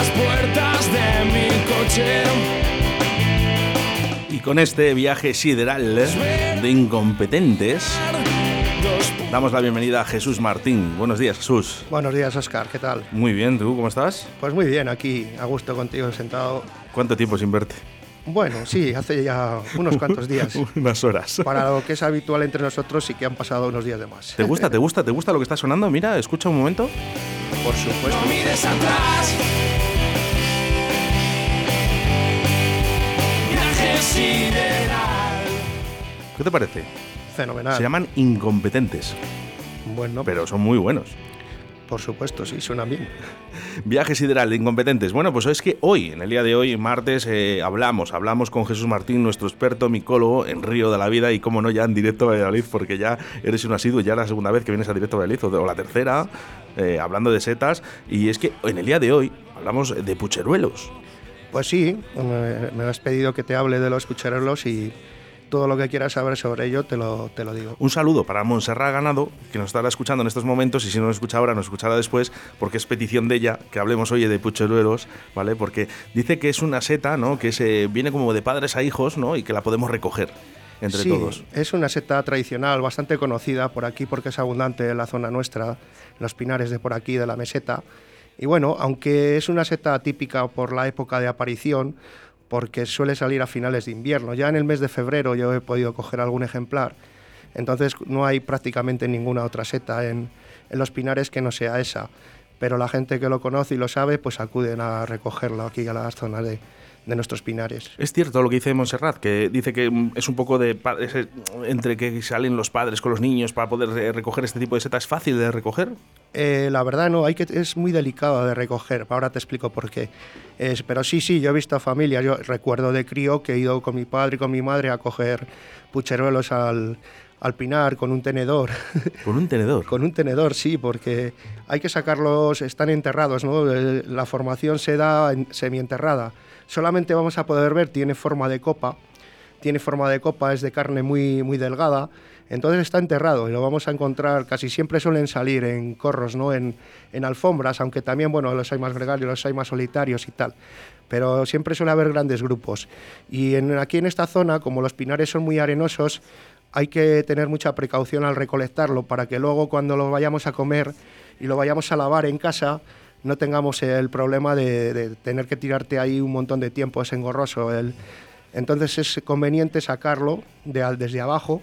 las puertas de mi coche. Y con este viaje sideral de incompetentes, damos la bienvenida a Jesús Martín. Buenos días, Jesús. Buenos días, Oscar. ¿Qué tal? Muy bien, ¿tú cómo estás? Pues muy bien, aquí, a gusto contigo, sentado. ¿Cuánto tiempo sin verte? Bueno, sí, hace ya unos cuantos días. Unas horas. Para lo que es habitual entre nosotros, sí que han pasado unos días de más. ¿Te gusta, te gusta, te gusta lo que está sonando? Mira, escucha un momento. Por supuesto. No mires atrás. Sideral. ¿Qué te parece? Fenomenal. Se llaman incompetentes, Bueno, pero son muy buenos. por supuesto, sí, suena bien. Viaje sideral de incompetentes. Bueno, pues es que hoy, en el día de hoy, martes, eh, hablamos, hablamos con Jesús Martín, nuestro experto micólogo en Río de la Vida y, como no, ya en directo a Valladolid, porque ya eres un asiduo, ya la segunda vez que vienes a directo a Valladolid, o la tercera, eh, hablando de setas. Y es que en el día de hoy hablamos de pucheruelos. Pues sí, me, me has pedido que te hable de los cucharelos y todo lo que quieras saber sobre ello te lo, te lo digo. Un saludo para Montserrat Ganado, que nos estará escuchando en estos momentos, y si no nos escucha ahora, nos escuchará después, porque es petición de ella que hablemos hoy de pucheruelos, ¿vale? Porque dice que es una seta, ¿no? Que se viene como de padres a hijos, ¿no? Y que la podemos recoger entre sí, todos. es una seta tradicional bastante conocida por aquí porque es abundante en la zona nuestra, en los pinares de por aquí, de la meseta. Y bueno, aunque es una seta típica por la época de aparición, porque suele salir a finales de invierno, ya en el mes de febrero yo he podido coger algún ejemplar, entonces no hay prácticamente ninguna otra seta en, en los pinares que no sea esa. Pero la gente que lo conoce y lo sabe, pues acuden a recogerlo aquí a las zonas de, de nuestros pinares. Es cierto lo que dice Montserrat, que dice que mm, es un poco de entre que salen los padres con los niños para poder eh, recoger este tipo de seta. ¿Es fácil de recoger? Eh, la verdad no, hay que, es muy delicado de recoger, ahora te explico por qué. Es- pero sí, sí, yo he visto familias, yo recuerdo de crío que he ido con mi padre y con mi madre a coger pucheruelos al, al pinar con un tenedor. Con un tenedor. con un tenedor, sí, porque hay que sacarlos, están enterrados, ¿no? Eh, La formación se da en- semienterrada. Solamente vamos a poder ver, tiene forma de copa, tiene forma de copa, es de carne muy, muy delgada, entonces está enterrado y lo vamos a encontrar, casi siempre suelen salir en corros, ¿no? En, en alfombras, aunque también, bueno, los hay más gregarios, los hay más solitarios y tal, pero siempre suele haber grandes grupos. Y aquí en esta zona, como los pinares son muy arenosos, hay que tener mucha precaución al recolectarlo para que luego cuando lo vayamos a comer y lo vayamos a lavar en casa, no tengamos el problema de, de tener que tirarte ahí un montón de tiempo, es engorroso. El, entonces es conveniente sacarlo de, desde abajo.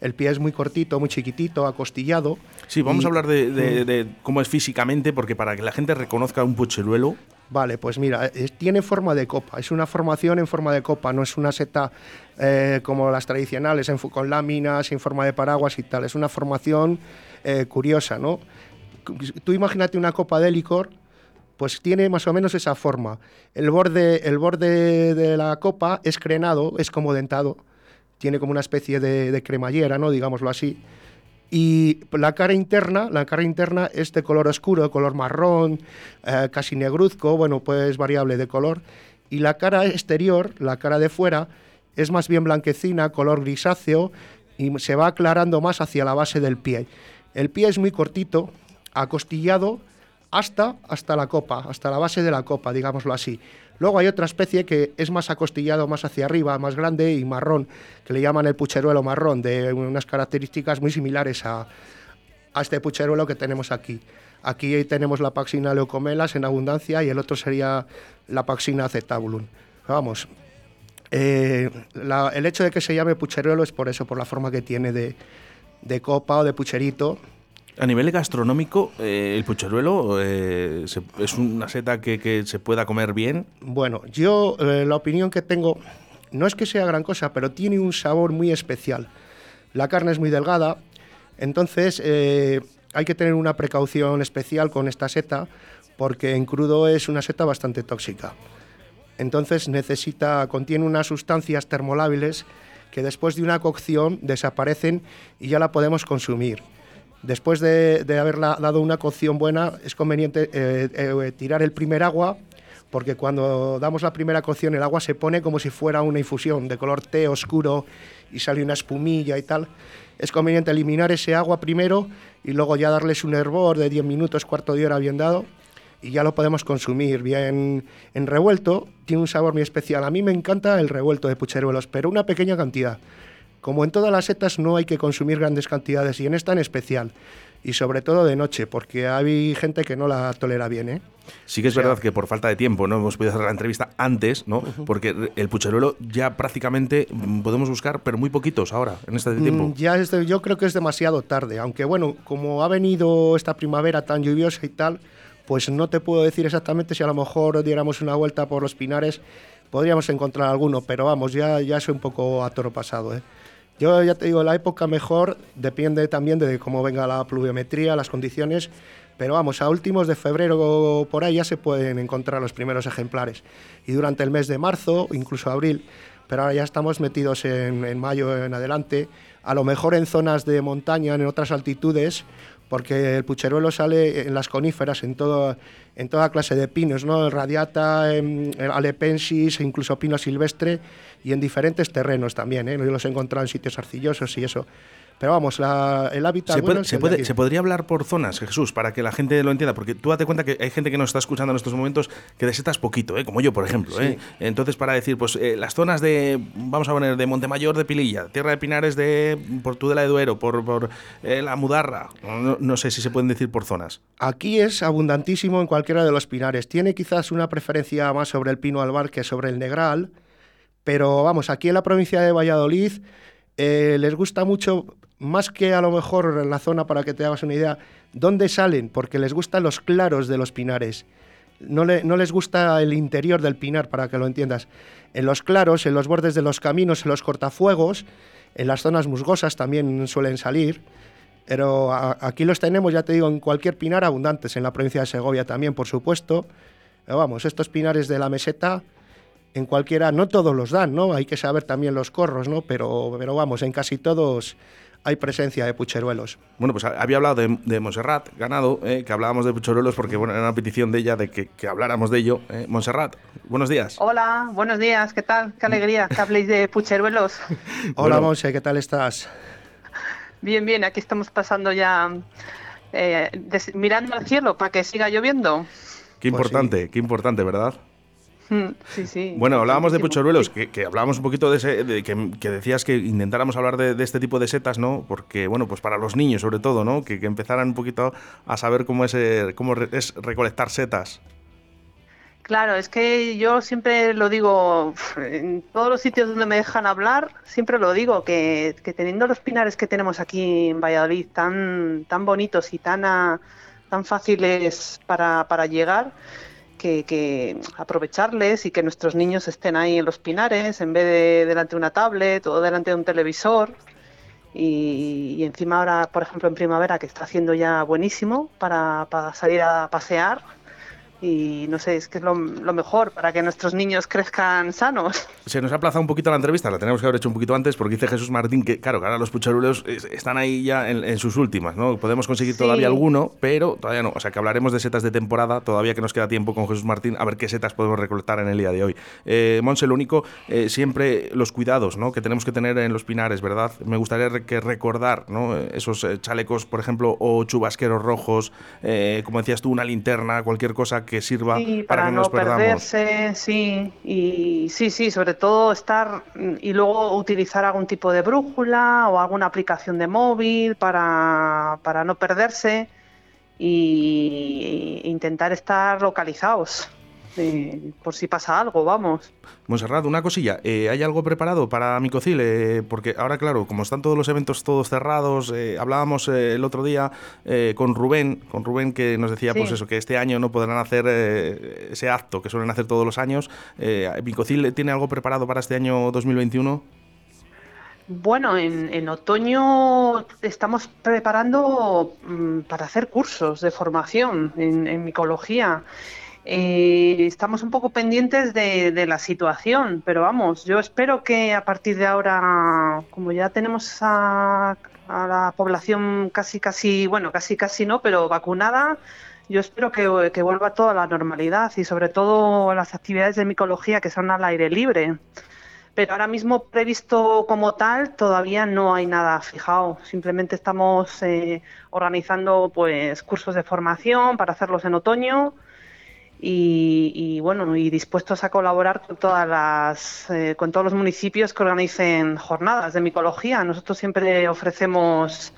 El pie es muy cortito, muy chiquitito, acostillado. Sí, vamos Y- a hablar de, de- de cómo es físicamente, porque para que la gente reconozca un pucheruelo, Vale, pues mira, es- tiene forma de copa, es una formación en forma de copa, no es una seta eh, como las tradicionales, en con láminas, en forma de paraguas y tal, es una formación eh, curiosa, ¿no? Tú imagínate una copa de licor, pues tiene más o menos esa forma. El borde, el borde de la copa es crenado, es como dentado, tiene como una especie de, de cremallera, ¿no? Digámoslo así. Y la cara interna, la cara interna es de color oscuro, color marrón, eh, casi negruzco, bueno, pues variable de color. Y la cara exterior, la cara de fuera, es más bien blanquecina, color grisáceo, y se va aclarando más hacia la base del pie. El pie es muy cortito, acostillado hasta, hasta la copa, hasta la base de la copa, digámoslo así. Luego hay otra especie que es más acostillado, más hacia arriba, más grande y marrón, que le llaman el pucheruelo marrón, de unas características muy similares a, a este pucheruelo que tenemos aquí. Aquí tenemos la Paxina leucomelas en abundancia y el otro sería la Paxina acetabulum. Vamos, eh, el hecho de que se llame pucheruelo es por eso, por la forma que tiene de, de copa o de pucherito. A nivel gastronómico, eh, el pucheruelo eh, es una seta que, se pueda comer bien. Bueno, yo eh, la opinión que tengo no es que sea gran cosa, pero tiene un sabor muy especial. La carne es muy delgada, entonces hay que tener una precaución especial con esta seta porque en crudo es una seta bastante tóxica. Entonces necesita, contiene unas sustancias termolábiles que después de una cocción desaparecen y ya la podemos consumir. Después de, de haberla dado una cocción buena, es conveniente eh, eh, tirar el primer agua, porque cuando damos la primera cocción el agua se pone como si fuera una infusión de color té oscuro y sale una espumilla y tal. Es conveniente eliminar ese agua primero y luego ya darles un hervor de 10 minutos, cuarto de hora bien dado y ya lo podemos consumir bien en revuelto. Tiene un sabor muy especial. A mí me encanta el revuelto de pucheruelos, pero una pequeña cantidad. Como en todas las setas no hay que consumir grandes cantidades y en esta en especial. Y sobre todo de noche, porque hay gente que no la tolera bien. ¿eh? Sí que es verdad que por falta de tiempo no hemos podido hacer la entrevista antes, ¿no? Porque el pucheruelo ya prácticamente podemos buscar, pero muy poquitos ahora, en este tiempo. Mm, ya es yo creo que es demasiado tarde, aunque bueno, como ha venido esta primavera tan lluviosa y tal, pues no te puedo decir exactamente si a lo mejor diéramos una vuelta por los pinares, podríamos encontrar alguno, pero vamos, ya, ya es un poco a toro pasado. ¿eh? Yo ya te digo, la época mejor depende también de cómo venga la pluviometría, las condiciones, pero vamos, a últimos de febrero por ahí ya se pueden encontrar los primeros ejemplares. Y durante el mes de marzo, incluso abril, pero ahora ya estamos metidos en, en mayo en adelante, a lo mejor en zonas de montaña, en otras altitudes, porque el pucheruelo sale en las coníferas, en, todo, en toda clase de pinos, ¿no? El radiata, en, alepensis, e incluso pino silvestre y en diferentes terrenos también. ¿eh? Yo los he encontrado en sitios arcillosos y eso. Pero vamos, el hábitat. Se, puede, se, puede, se, podría hablar por zonas, Jesús, para que la gente lo entienda, porque tú date cuenta que hay gente que nos está escuchando en estos momentos que de setas poquito, ¿eh? como yo, por ejemplo. ¿eh? Entonces, para decir, pues eh, las zonas de, vamos a poner, de Montemayor de Pililla, Tierra de Pinares de Portudela de Duero, por, por eh, la Mudarra, no, no, sé si se pueden decir por zonas. Aquí es abundantísimo en cualquiera de los pinares. Tiene quizás una preferencia más sobre el pino albar que sobre el negral, pero vamos, aquí en la provincia de Valladolid. les gusta mucho más que a lo mejor en la zona, para que te hagas una idea, ¿dónde salen? Porque les gustan los claros de los pinares. No, no, les gusta el interior del pinar, para que lo entiendas. En los claros, en los bordes de los caminos, en los cortafuegos, en las zonas musgosas también suelen salir. Pero aquí los tenemos, ya te digo, en cualquier pinar abundantes, en la provincia de Segovia también, por supuesto. Pero vamos, estos pinares de la meseta, en cualquiera, no todos los dan, ¿no? Hay que saber también los corros, ¿no? Pero, pero vamos, en casi todos hay presencia de pucheruelos. Bueno, pues había hablado de, de Montserrat Ganado, eh, que hablábamos de pucheruelos porque bueno, era una petición de ella de que, que habláramos de ello. Eh. Montserrat, buenos días. Hola, buenos días, ¿qué tal? Qué alegría que habléis de pucheruelos. Hola, bueno. Monse, ¿qué tal estás? Bien, bien, aquí estamos pasando ya eh, mirando al cielo para que siga lloviendo. Qué importante, pues sí. qué importante, ¿verdad? Sí, sí. Bueno, hablábamos de puchoruelos, que, que, hablábamos un poquito de ese, de que, que, decías que intentáramos hablar de, de, este tipo de setas, ¿no? Porque, bueno, pues para los niños sobre todo, ¿no? Que, que empezaran un poquito a saber cómo es, eh, cómo es recolectar setas. Claro, es que yo siempre lo digo, en todos los sitios donde me dejan hablar, siempre lo digo, que, que teniendo los pinares que tenemos aquí en Valladolid tan, tan bonitos y tan, a, tan fáciles para, para llegar, que, que, aprovecharles y que nuestros niños estén ahí en los pinares en vez de delante de una tablet o delante de un televisor. Y, y encima ahora, por ejemplo, en primavera, que está haciendo ya buenísimo para, para salir a pasear, y no sé, es que es lo, lo, mejor para que nuestros niños crezcan sanos. Se nos ha aplazado un poquito la entrevista, la tenemos que haber hecho un poquito antes porque dice Jesús Martín que, claro, que ahora los pucharulos están ahí ya en, en sus últimas, ¿no? Podemos conseguir sí. todavía alguno, pero todavía no. O sea, que hablaremos de setas de temporada, todavía que nos queda tiempo con Jesús Martín, a ver qué setas podemos recolectar en el día de hoy. Eh, Monse, lo único, eh, siempre los cuidados, ¿no? Que tenemos que tener en los pinares, ¿verdad? Me gustaría que recordar, ¿no? Esos eh, chalecos, por ejemplo, o chubasqueros rojos, eh, como decías tú, una linterna, cualquier cosa que sirva sí, para, para, que no nos perderse, sí, y sí, sí, sobre todo estar y luego utilizar algún tipo de brújula o alguna aplicación de móvil para, para no perderse y intentar estar localizados. Eh, por si pasa algo, vamos. Monserrat, una cosilla, eh, ¿hay algo preparado para Micocil? Eh, porque ahora, claro, como están todos los eventos todos cerrados, eh, hablábamos el otro día eh, con Rubén, con Rubén que nos decía, sí. pues eso, que este año no podrán hacer ese acto que suelen hacer todos los años. ¿Micocil tiene algo preparado para este año 2021? Bueno, en, en, otoño estamos preparando mmm, para hacer cursos de formación en, en micología. Eh, estamos un poco pendientes de, de, la situación, pero vamos, yo espero que a partir de ahora, como ya tenemos a, la población casi, casi, bueno, casi, casi no, pero vacunada, yo espero que, que vuelva toda la normalidad y sobre todo las actividades de micología que son al aire libre. Pero ahora mismo previsto como tal todavía no hay nada fijado. Simplemente estamos eh, organizando pues cursos de formación para hacerlos en otoño y, bueno, y dispuestos a colaborar con todas las, eh, con todos los municipios que organicen jornadas de micología. Nosotros siempre ofrecemos,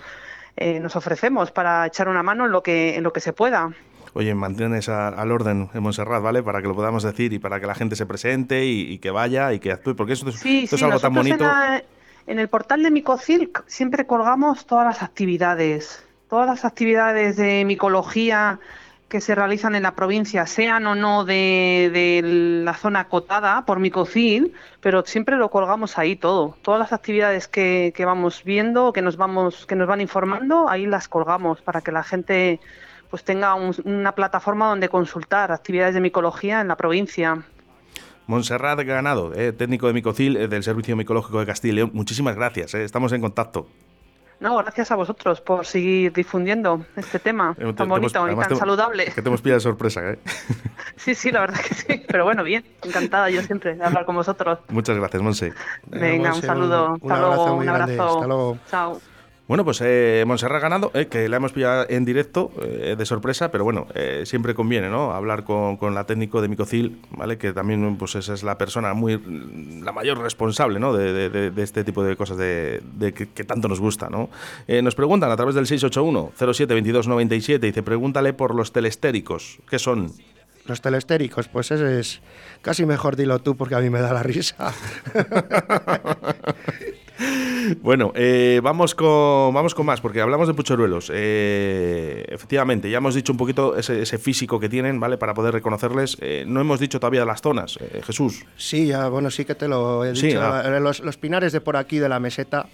eh, nos ofrecemos para echar una mano en lo que, en lo que se pueda. Oye, mantienes al orden en Montserrat, ¿vale? Para que lo podamos decir y para que la gente se presente y, que vaya y que actúe, porque eso, es algo tan bonito. En, el portal de Micocil siempre colgamos todas las actividades, todas las actividades de micología que se realizan en la provincia, sean o no de, la zona acotada por Micocil, pero siempre lo colgamos ahí todo. Todas las actividades que, vamos viendo, que nos vamos, que nos van informando, ahí las colgamos para que la gente pues tenga una plataforma donde consultar actividades de micología en la provincia. Monserrat Ganado, eh, técnico de Micocil eh, del Servicio Micológico de Castilla y León, muchísimas gracias, eh, estamos en contacto. No, gracias a vosotros por seguir difundiendo este tema eh, tan bonito y tan saludable. Que te hemos pillado de sorpresa, ¿eh? Sí, sí, la verdad que sí. Pero bueno, bien, encantada yo siempre de hablar con vosotros. Muchas gracias, Monse. Venga, un saludo. Un, Hasta luego, un abrazo. Hasta luego. Chao. Bueno, pues eh, Montserrat ganado, eh, que la hemos pillado en directo eh, de sorpresa, pero bueno, eh, siempre conviene, ¿no? Hablar con, la técnico de Micocil, ¿vale? Que también, pues esa es la persona muy, la mayor responsable, ¿no? De, este tipo de cosas de, que, tanto nos gusta, ¿no? nos preguntan a través del 681 07 2297 dice, pregúntale por los telestéricos, ¿qué son? Los telestéricos, pues ese es casi mejor dilo tú porque a mí me da la risa. Bueno, eh, vamos, con, vamos con más, porque hablamos de puchoruelos. Eh, efectivamente, ya hemos dicho un poquito ese, físico que tienen, ¿vale? Para poder reconocerles. Eh, no hemos dicho todavía las zonas, Jesús. Sí, ya, bueno, sí que te lo he dicho. Ah. Los, pinares de por aquí, de la meseta,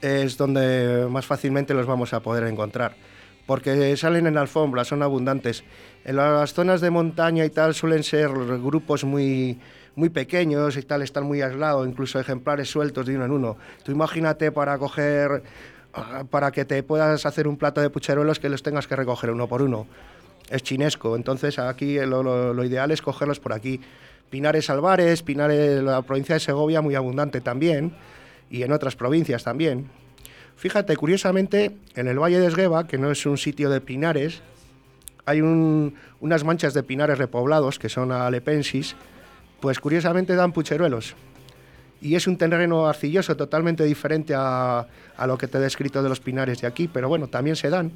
es donde más fácilmente los vamos a poder encontrar. Porque salen en alfombra, son abundantes. En las zonas de montaña y tal suelen ser grupos muy muy pequeños y tal, están muy aislados, incluso ejemplares sueltos de uno en uno. Tú imagínate para coger, para que te puedas hacer un plato de pucheruelos que los tengas que recoger uno por uno. Es chinesco, entonces aquí lo, ideal es cogerlos por aquí. Pinares albares, Pinares, la provincia de Segovia muy abundante también, y en otras provincias también. Fíjate, curiosamente, en el Valle de Esgueva, que no es un sitio de pinares, hay unas manchas de pinares repoblados, que son alepensis, pues curiosamente dan pucheruelos. Y es un terreno arcilloso totalmente diferente a, lo que te he descrito de los pinares de aquí, pero bueno, también se dan.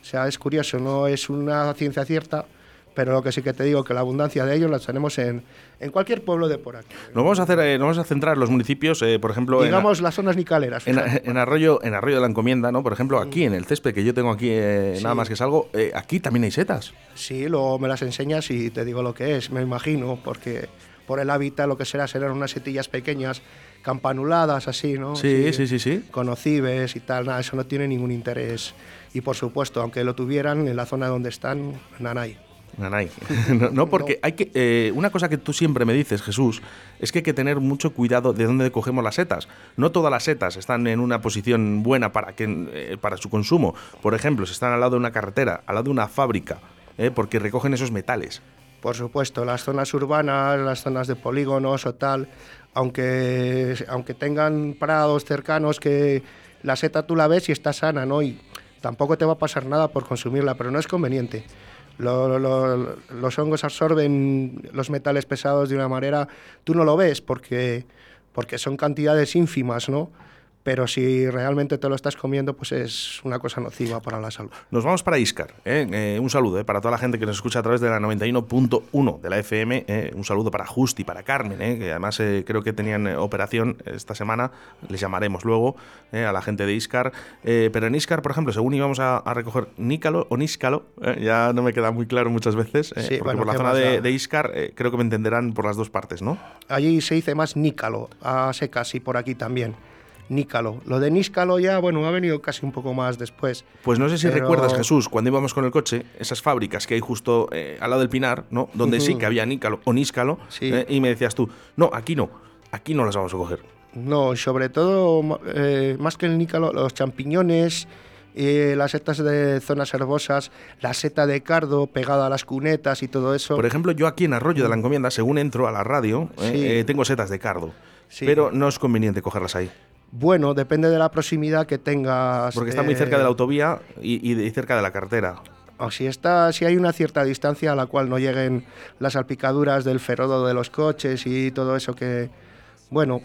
O sea, es curioso, no es una ciencia cierta, pero lo que sí que te digo que la abundancia de ellos la tenemos en, en cualquier pueblo de por aquí. Nos vamos a hacer, eh, vamos a centrar los municipios, eh, por ejemplo, digamos las zonas nicaleras. En, Arroyo, en Arroyo de la Encomienda, ¿no? Por ejemplo, aquí en el césped que yo tengo aquí, eh, nada más que salgo, aquí también hay setas. Sí, luego me las enseñas y te digo lo que es, me imagino, porque por el hábitat lo que será serán unas setillas pequeñas, campanuladas así, ¿no? Sí, sí, sí, sí. Conocibes y tal, nada, eso no tiene ningún interés. Y por supuesto, aunque lo tuvieran en la zona donde están, nanay. Nanay. no, porque hay que. Eh, una cosa que tú siempre me dices, Jesús, es que hay que tener mucho cuidado de dónde cogemos las setas. No todas las setas están en una posición buena para, que, eh, para su consumo. Por ejemplo, si están al lado de una carretera, al lado de una fábrica, eh, porque recogen esos metales. Por supuesto, las zonas urbanas, las zonas de polígonos o tal, aunque, aunque tengan prados cercanos que la seta tú la ves y está sana, ¿no? Y tampoco te va a pasar nada por consumirla, pero no es conveniente. los hongos absorben los metales pesados de una manera, tú no lo ves porque, porque son cantidades ínfimas, ¿no? Pero si realmente te lo estás comiendo, pues es una cosa nociva para la salud. Nos vamos para Iscar. ¿eh? Eh, un saludo ¿eh? para toda la gente que nos escucha a través de la 91.1 de la FM. un saludo para Justi, para Carmen, que además creo que tenían operación esta semana. Les llamaremos luego a la gente de Iscar. pero en Iscar, por ejemplo, según íbamos a, recoger Nícalo o Níscalo, ya no me queda muy claro muchas veces, porque por la zona de, de, Iscar creo que me entenderán por las dos partes, ¿no? Allí se dice más Nícalo, a secas y por aquí también. Nícalo. Lo de Níscalo ya, bueno, ha venido casi un poco más después. Pues no sé si recuerdas, Jesús, cuando íbamos con el coche, esas fábricas que hay justo eh, al lado del Pinar, ¿no? Donde sí que había Nícalo o Níscalo, eh, y me decías tú, no, aquí no, aquí no las vamos a coger. No, sobre todo, eh, más que el Nícalo, los champiñones, las setas de zonas herbosas, la seta de cardo pegada a las cunetas y todo eso. Por ejemplo, yo aquí en Arroyo de la Encomienda, según entro a la radio, tengo setas de cardo. Pero no es conveniente cogerlas ahí. Bueno, depende de la proximidad que tengas. Porque está muy cerca de la autovía y, cerca de la carretera. O si, está, si hay una cierta distancia a la cual no lleguen las salpicaduras del ferodo de los coches y todo eso que, bueno,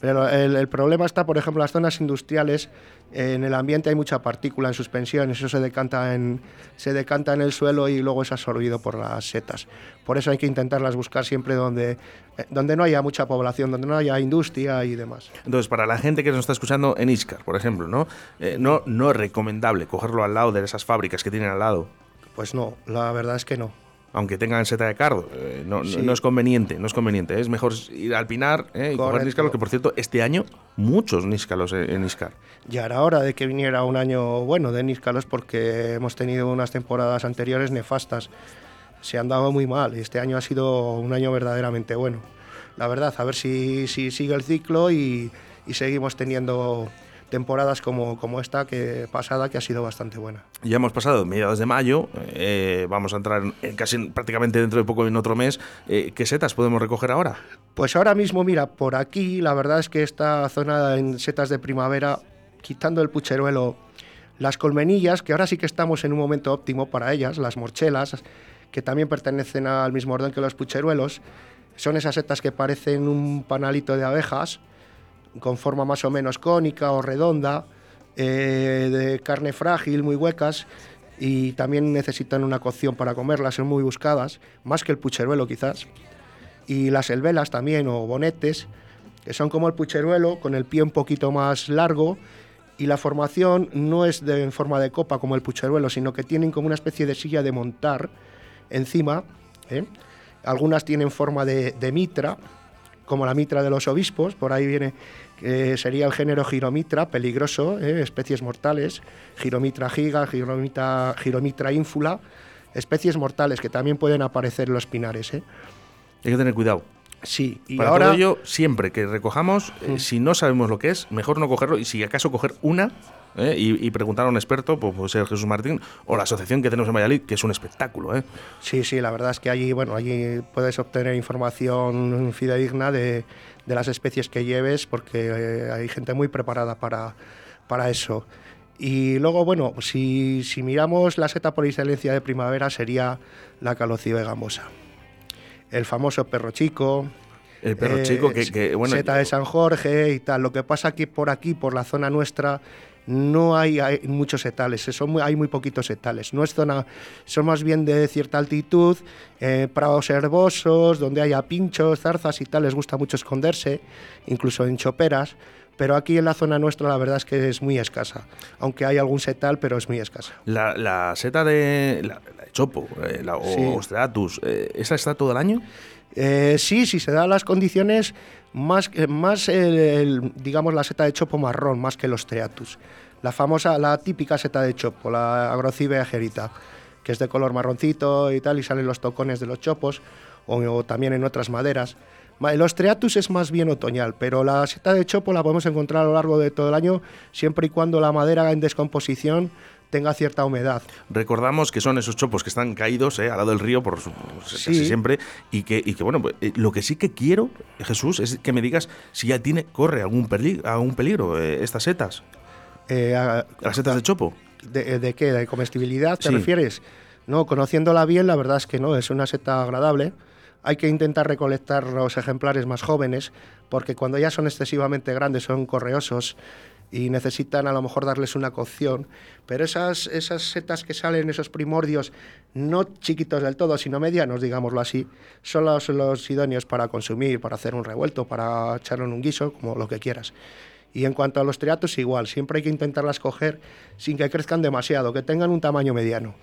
pero el, el, problema está, por ejemplo, en las zonas industriales, en el ambiente hay mucha partícula en suspensión, eso se decanta en, se decanta en el suelo y luego es absorbido por las setas. Por eso hay que intentarlas buscar siempre donde, eh, donde no haya mucha población, donde no haya industria y demás. Entonces, para la gente que nos está escuchando en Iscar, por ejemplo, ¿no? Eh, no, no es recomendable cogerlo al lado de esas fábricas que tienen al lado. Pues no, la verdad es que no aunque tengan seta de cardo. Eh, no, sí. no, es conveniente, no es conveniente. Es mejor ir al Pinar eh, y coger níscalos, que por cierto, este año muchos níscalos en Iscar. Ya era hora de que viniera un año bueno de níscalos porque hemos tenido unas temporadas anteriores nefastas. Se han dado muy mal y este año ha sido un año verdaderamente bueno. La verdad, a ver si, si sigue el ciclo y, y seguimos teniendo temporadas como, como esta que pasada que ha sido bastante buena. Ya hemos pasado mediados de mayo, eh, vamos a entrar en casi prácticamente dentro de poco en otro mes. Eh, ¿Qué setas podemos recoger ahora? Pues ahora mismo, mira, por aquí la verdad es que esta zona en setas de primavera, quitando el pucheruelo, las colmenillas, que ahora sí que estamos en un momento óptimo para ellas, las morchelas, que también pertenecen al mismo orden que los pucheruelos, son esas setas que parecen un panalito de abejas, con forma más o menos cónica o redonda, eh, de carne frágil, muy huecas, y también necesitan una cocción para comerlas, son muy buscadas, más que el pucheruelo quizás. Y las elvelas también, o bonetes, que son como el pucheruelo, con el pie un poquito más largo, y la formación no es de, en forma de copa como el pucheruelo, sino que tienen como una especie de silla de montar encima. ¿eh? Algunas tienen forma de, de mitra, como la mitra de los obispos, por ahí viene, eh, sería el género giromitra, peligroso, eh, especies mortales, giromitra giga, giromitra, ínfula, especies mortales que también pueden aparecer en los pinares. Eh. Hay que tener cuidado. Sí, y Para ahora... todo ello, siempre que recojamos, eh, si no sabemos lo que es, mejor no cogerlo y si acaso coger una ¿eh? y, y, preguntar a un experto, pues puede ser Jesús Martín o la asociación que tenemos en Valladolid, que es un espectáculo. ¿eh? Sí, sí, la verdad es que allí, bueno, allí puedes obtener información fidedigna de, de las especies que lleves porque eh, hay gente muy preparada para, para eso. Y luego, bueno, si, si miramos la seta por excelencia de primavera sería la calocibe gamosa el famoso perro chico. El perro eh, chico que, que, bueno. Seta de San Jorge y tal. Lo que pasa que por aquí, por la zona nuestra, no hay, hay muchos setales, son muy, hay muy poquitos setales. No es zona, son más bien de cierta altitud, eh, prados herbosos, donde haya pinchos, zarzas y tal, les gusta mucho esconderse, incluso en choperas. Pero aquí en la zona nuestra la verdad es que es muy escasa, aunque hay algún setal, pero es muy escasa. La, la seta de, la, la de Chopo eh, la, sí. o eh, ¿esa está todo el año? Eh, sí, sí se dan las condiciones, más, más el, el, digamos la seta de chopo marrón, más que los Stratus. La famosa, la típica seta de chopo, la agrocibe agerita, que es de color marroncito y tal, y salen los tocones de los chopos, o, o también en otras maderas. El Ostreatus es más bien otoñal, pero la seta de chopo la podemos encontrar a lo largo de todo el año, siempre y cuando la madera en descomposición tenga cierta humedad. Recordamos que son esos chopos que están caídos eh, al lado del río, por su, sí. casi siempre, y que, y que bueno, pues, eh, lo que sí que quiero, Jesús, es que me digas si ya tiene, corre algún peligro, algún peligro eh, estas setas. a, ¿Las setas de chopo? ¿De, de qué? ¿De comestibilidad te sí. refieres? No, conociéndola bien, la verdad es que no, es una seta agradable hay que intentar recolectar los ejemplares más jóvenes, porque cuando ya son excesivamente grandes son correosos y necesitan a lo mejor darles una cocción, pero esas, esas setas que salen, esos primordios, no chiquitos del todo, sino medianos, digámoslo así, son los, los idóneos para consumir, para hacer un revuelto, para echarlo en un guiso, como lo que quieras. Y en cuanto a los triatos, igual, siempre hay que intentarlas coger sin que crezcan demasiado, que tengan un tamaño mediano.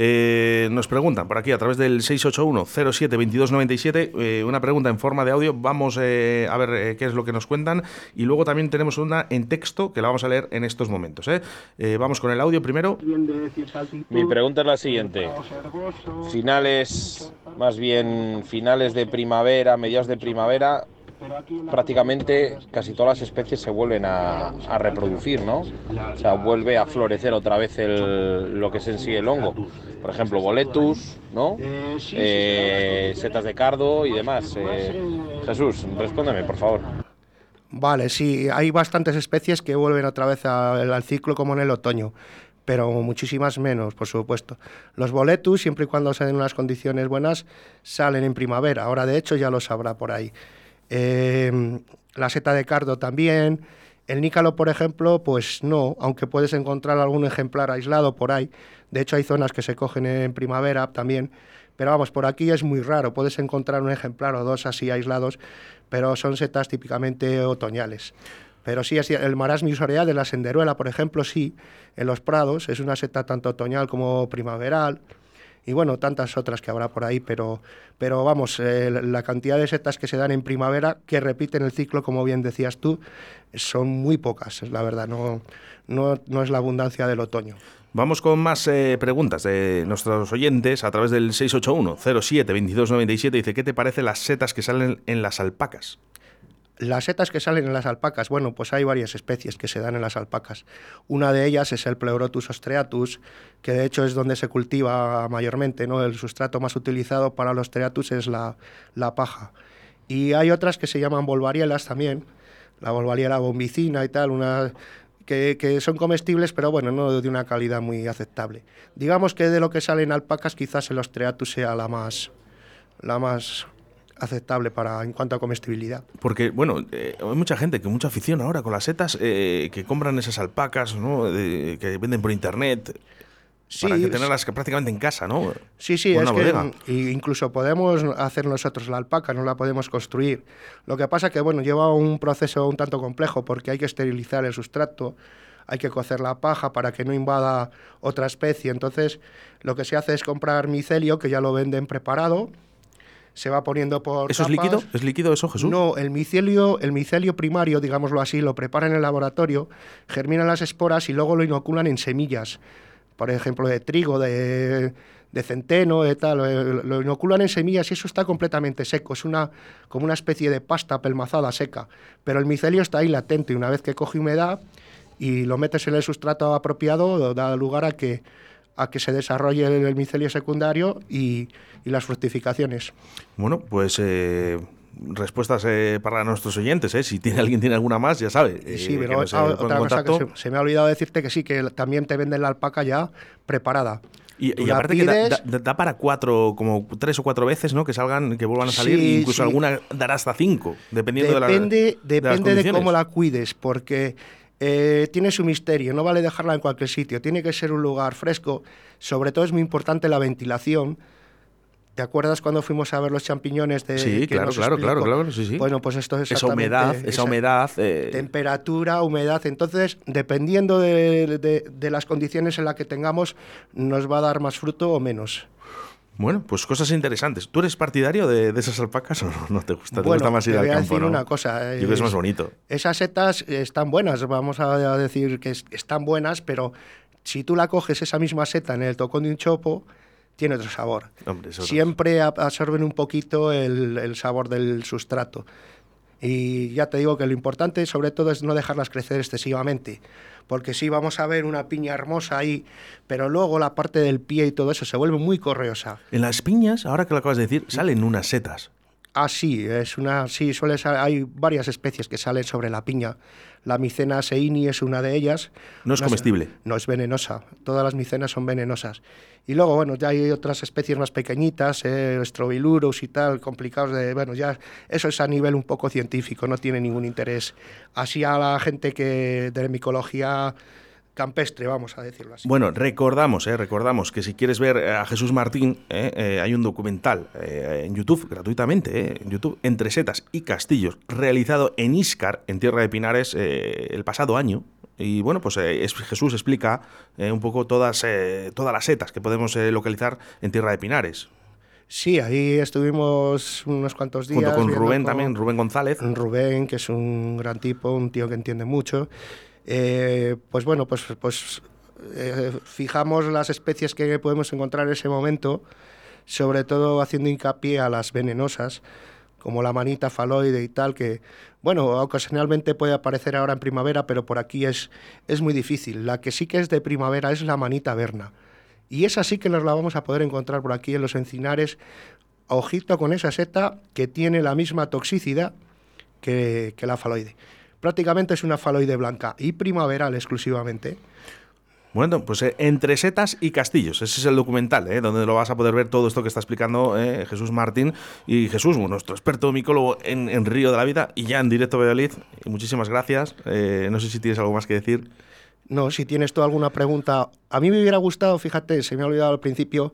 Eh, nos preguntan por aquí a través del 681-07-2297 eh, una pregunta en forma de audio. Vamos eh, a ver eh, qué es lo que nos cuentan y luego también tenemos una en texto que la vamos a leer en estos momentos. vamos con el audio primero. Mi pregunta es la siguiente. Finales, más bien finales de primavera, mediados de primavera, prácticamente casi todas las especies se vuelven a, reproducir, ¿no? O sea, vuelve a florecer otra vez lo que es en sí el hongo. Por ejemplo, boletus, ¿no? Eh, setas de cardo y demás. Eh, Jesús, respóndeme, por favor. Vale, sí, hay bastantes especies que vuelven otra vez al ciclo como en el otoño pero muchísimas menos, por supuesto. Los boletus, siempre y cuando se den unas condiciones buenas, salen en primavera. Ahora, de hecho, ya lo sabrá por ahí. Eh, la seta de cardo también. El nícalo, por ejemplo, pues no, aunque puedes encontrar algún ejemplar aislado por ahí. De hecho, hay zonas que se cogen en primavera también. Pero vamos, por aquí es muy raro. Puedes encontrar un ejemplar o dos así aislados, pero son setas típicamente otoñales. Pero sí, el marasmis orea de la senderuela, por ejemplo, sí, en los prados, es una seta tanto otoñal como primaveral, y bueno, tantas otras que habrá por ahí, pero, pero vamos, eh, la cantidad de setas que se dan en primavera, que repiten el ciclo, como bien decías tú, son muy pocas, la verdad, no, no, no es la abundancia del otoño. Vamos con más eh, preguntas de nuestros oyentes a través del 681 07 2297. Dice, ¿qué te parece las setas que salen en las alpacas? Las setas que salen en las alpacas, bueno, pues hay varias especies que se dan en las alpacas. Una de ellas es el Pleurotus ostreatus, que de hecho es donde se cultiva mayormente, ¿no? El sustrato más utilizado para los ostreatus es la, paja. Y hay otras que se llaman volvarielas también, la volvariela bombicina y tal, una, que, que, son comestibles, pero bueno, no de una calidad muy aceptable. Digamos que de lo que salen alpacas, quizás el ostreatus sea la más, la más aceptable para en cuanto a comestibilidad. Porque, bueno, eh, hay mucha gente que mucha afición ahora con las setas eh, que compran esas alpacas, ¿no? que venden por internet. Sí, para que tenerlas prácticamente en casa, ¿no? Sí, sí, es que incluso podemos hacer nosotros la alpaca, no la podemos construir. Lo que pasa que, bueno, lleva un proceso un tanto complejo porque hay que esterilizar el sustrato, hay que cocer la paja para que no invada otra especie. Entonces, lo que se hace es comprar micelio, que ya lo venden preparado, se va poniendo por. ¿Eso es líquido? ¿Es líquido eso, Jesús? No, el micelio, el micelio primario, digámoslo así, lo preparan en el laboratorio, germinan las esporas y luego lo inoculan en semillas. Por ejemplo, de trigo, de, centeno, de tal, eh, lo inoculan en semillas y eso está completamente seco, es una, como una especie de pasta pelmazada seca. Pero el micelio está ahí latente y una vez que coge humedad y lo metes en el sustrato apropiado, da lugar a que a que se desarrolle el, micelio secundario y, las fructificaciones. Bueno, pues eh, respuestas eh, para nuestros oyentes, ¿eh? si tiene alguien tiene alguna más, ya sabe. sí, pero otra cosa que se, me ha olvidado decirte que sí, que también te venden la alpaca ya preparada. Y, aparte que da, para cuatro, como tres o cuatro veces, ¿no? Que salgan, que vuelvan a salir, incluso alguna dará hasta cinco, dependiendo de la Depende de cómo la cuides, porque eh, tiene su misterio, no vale dejarla en cualquier sitio, tiene que ser un lugar fresco, sobre todo es muy importante la ventilación. ¿Te acuerdas cuando fuimos a ver los champiñones de Sí, claro, claro, claro, claro, sí, sí. Bueno, pues esto es esa humedad, esa, humedad, eh, temperatura, humedad. Entonces, dependiendo de, las condiciones en las que tengamos, nos va a dar más fruto o menos. Bueno, pues cosas interesantes. ¿Tú eres partidario de, esas alpacas o no, te gusta? ¿Te gusta más ir al campo? Decir una cosa. Yo creo que es más bonito. Esas setas están buenas, vamos a decir que están buenas, pero si tú la coges esa misma seta en el tocón de un chopo, tiene otro sabor. Siempre absorben un poquito el sabor del sustrato. Y ya te digo que lo importante sobre todo es no dejarlas crecer excesivamente, porque sí vamos a ver una piña hermosa ahí, pero luego la parte del pie y todo eso se vuelve muy correosa. En las piñas, ahora que lo acabas de decir, salen unas setas. Ah, sí, es una, sí, suele hay varias especies que salen sobre la piña. La micena seini es una de ellas. No es comestible. No es venenosa. Todas las micenas son venenosas. Y luego, bueno, ya hay otras especies más pequeñitas, eh, Strobilurus y tal, complicados de... Bueno, ya eso es a nivel un poco científico, no tiene ningún interés. Así a la gente que de micología campestre, vamos a decirlo así. Bueno, recordamos, eh, recordamos que si quieres ver a Jesús Martín, eh, eh, hay un documental en YouTube, gratuitamente, en YouTube, Entre Setas y Castillos, realizado en Iscar, en Tierra de Pinares, el pasado año. Y bueno, pues Jesús explica un poco todas, todas las setas que podemos localizar en Tierra de Pinares. Sí, ahí estuvimos unos cuantos días. Junto con Rubén también, Rubén González. Rubén, que es un gran tipo, un tío que entiende mucho. Eh, pues bueno, pues, pues eh, fijamos las especies que podemos encontrar en ese momento, sobre todo haciendo hincapié a las venenosas, como la manita faloide y tal, que, bueno, ocasionalmente puede aparecer ahora en primavera, pero por aquí es, es muy difícil. La que sí que es de primavera es la manita verna. Y esa sí que nos la vamos a poder encontrar por aquí en los encinares. Ojito con esa seta que tiene la misma toxicidad que, que la faloide prácticamente es una faloide blanca y primaveral exclusivamente. Bueno, pues eh, entre setas y castillos, ese es el documental, eh, donde lo vas a poder ver todo esto que está explicando eh, Jesús Martín y Jesús, nuestro experto micólogo en, en, Río de la Vida y ya en directo a Valladolid. Muchísimas gracias. no sé si tienes algo más que decir. No, si tienes tú alguna pregunta. A mí me hubiera gustado, fíjate, se me ha olvidado al principio,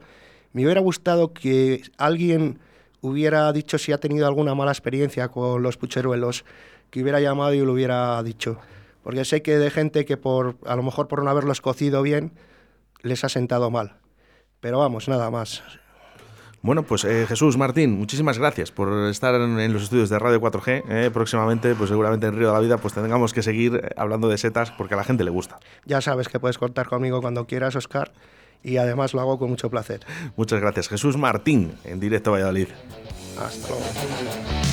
me hubiera gustado que alguien hubiera dicho si ha tenido alguna mala experiencia con los pucheruelos, que hubiera llamado y lo hubiera dicho porque sé que de gente que por a lo mejor por no haberlos cocido bien les ha sentado mal. Pero vamos, nada más. Bueno, pues eh, Jesús Martín, muchísimas gracias por estar en, los estudios de Radio 4G. Eh, próximamente, pues seguramente en Río de la Vida, pues tengamos que seguir eh, hablando de setas porque a la gente le gusta. Ya sabes que puedes contar conmigo cuando quieras, Oscar, y además lo hago con mucho placer. Muchas gracias. Jesús Martín, en directo a Valladolid. Hasta luego.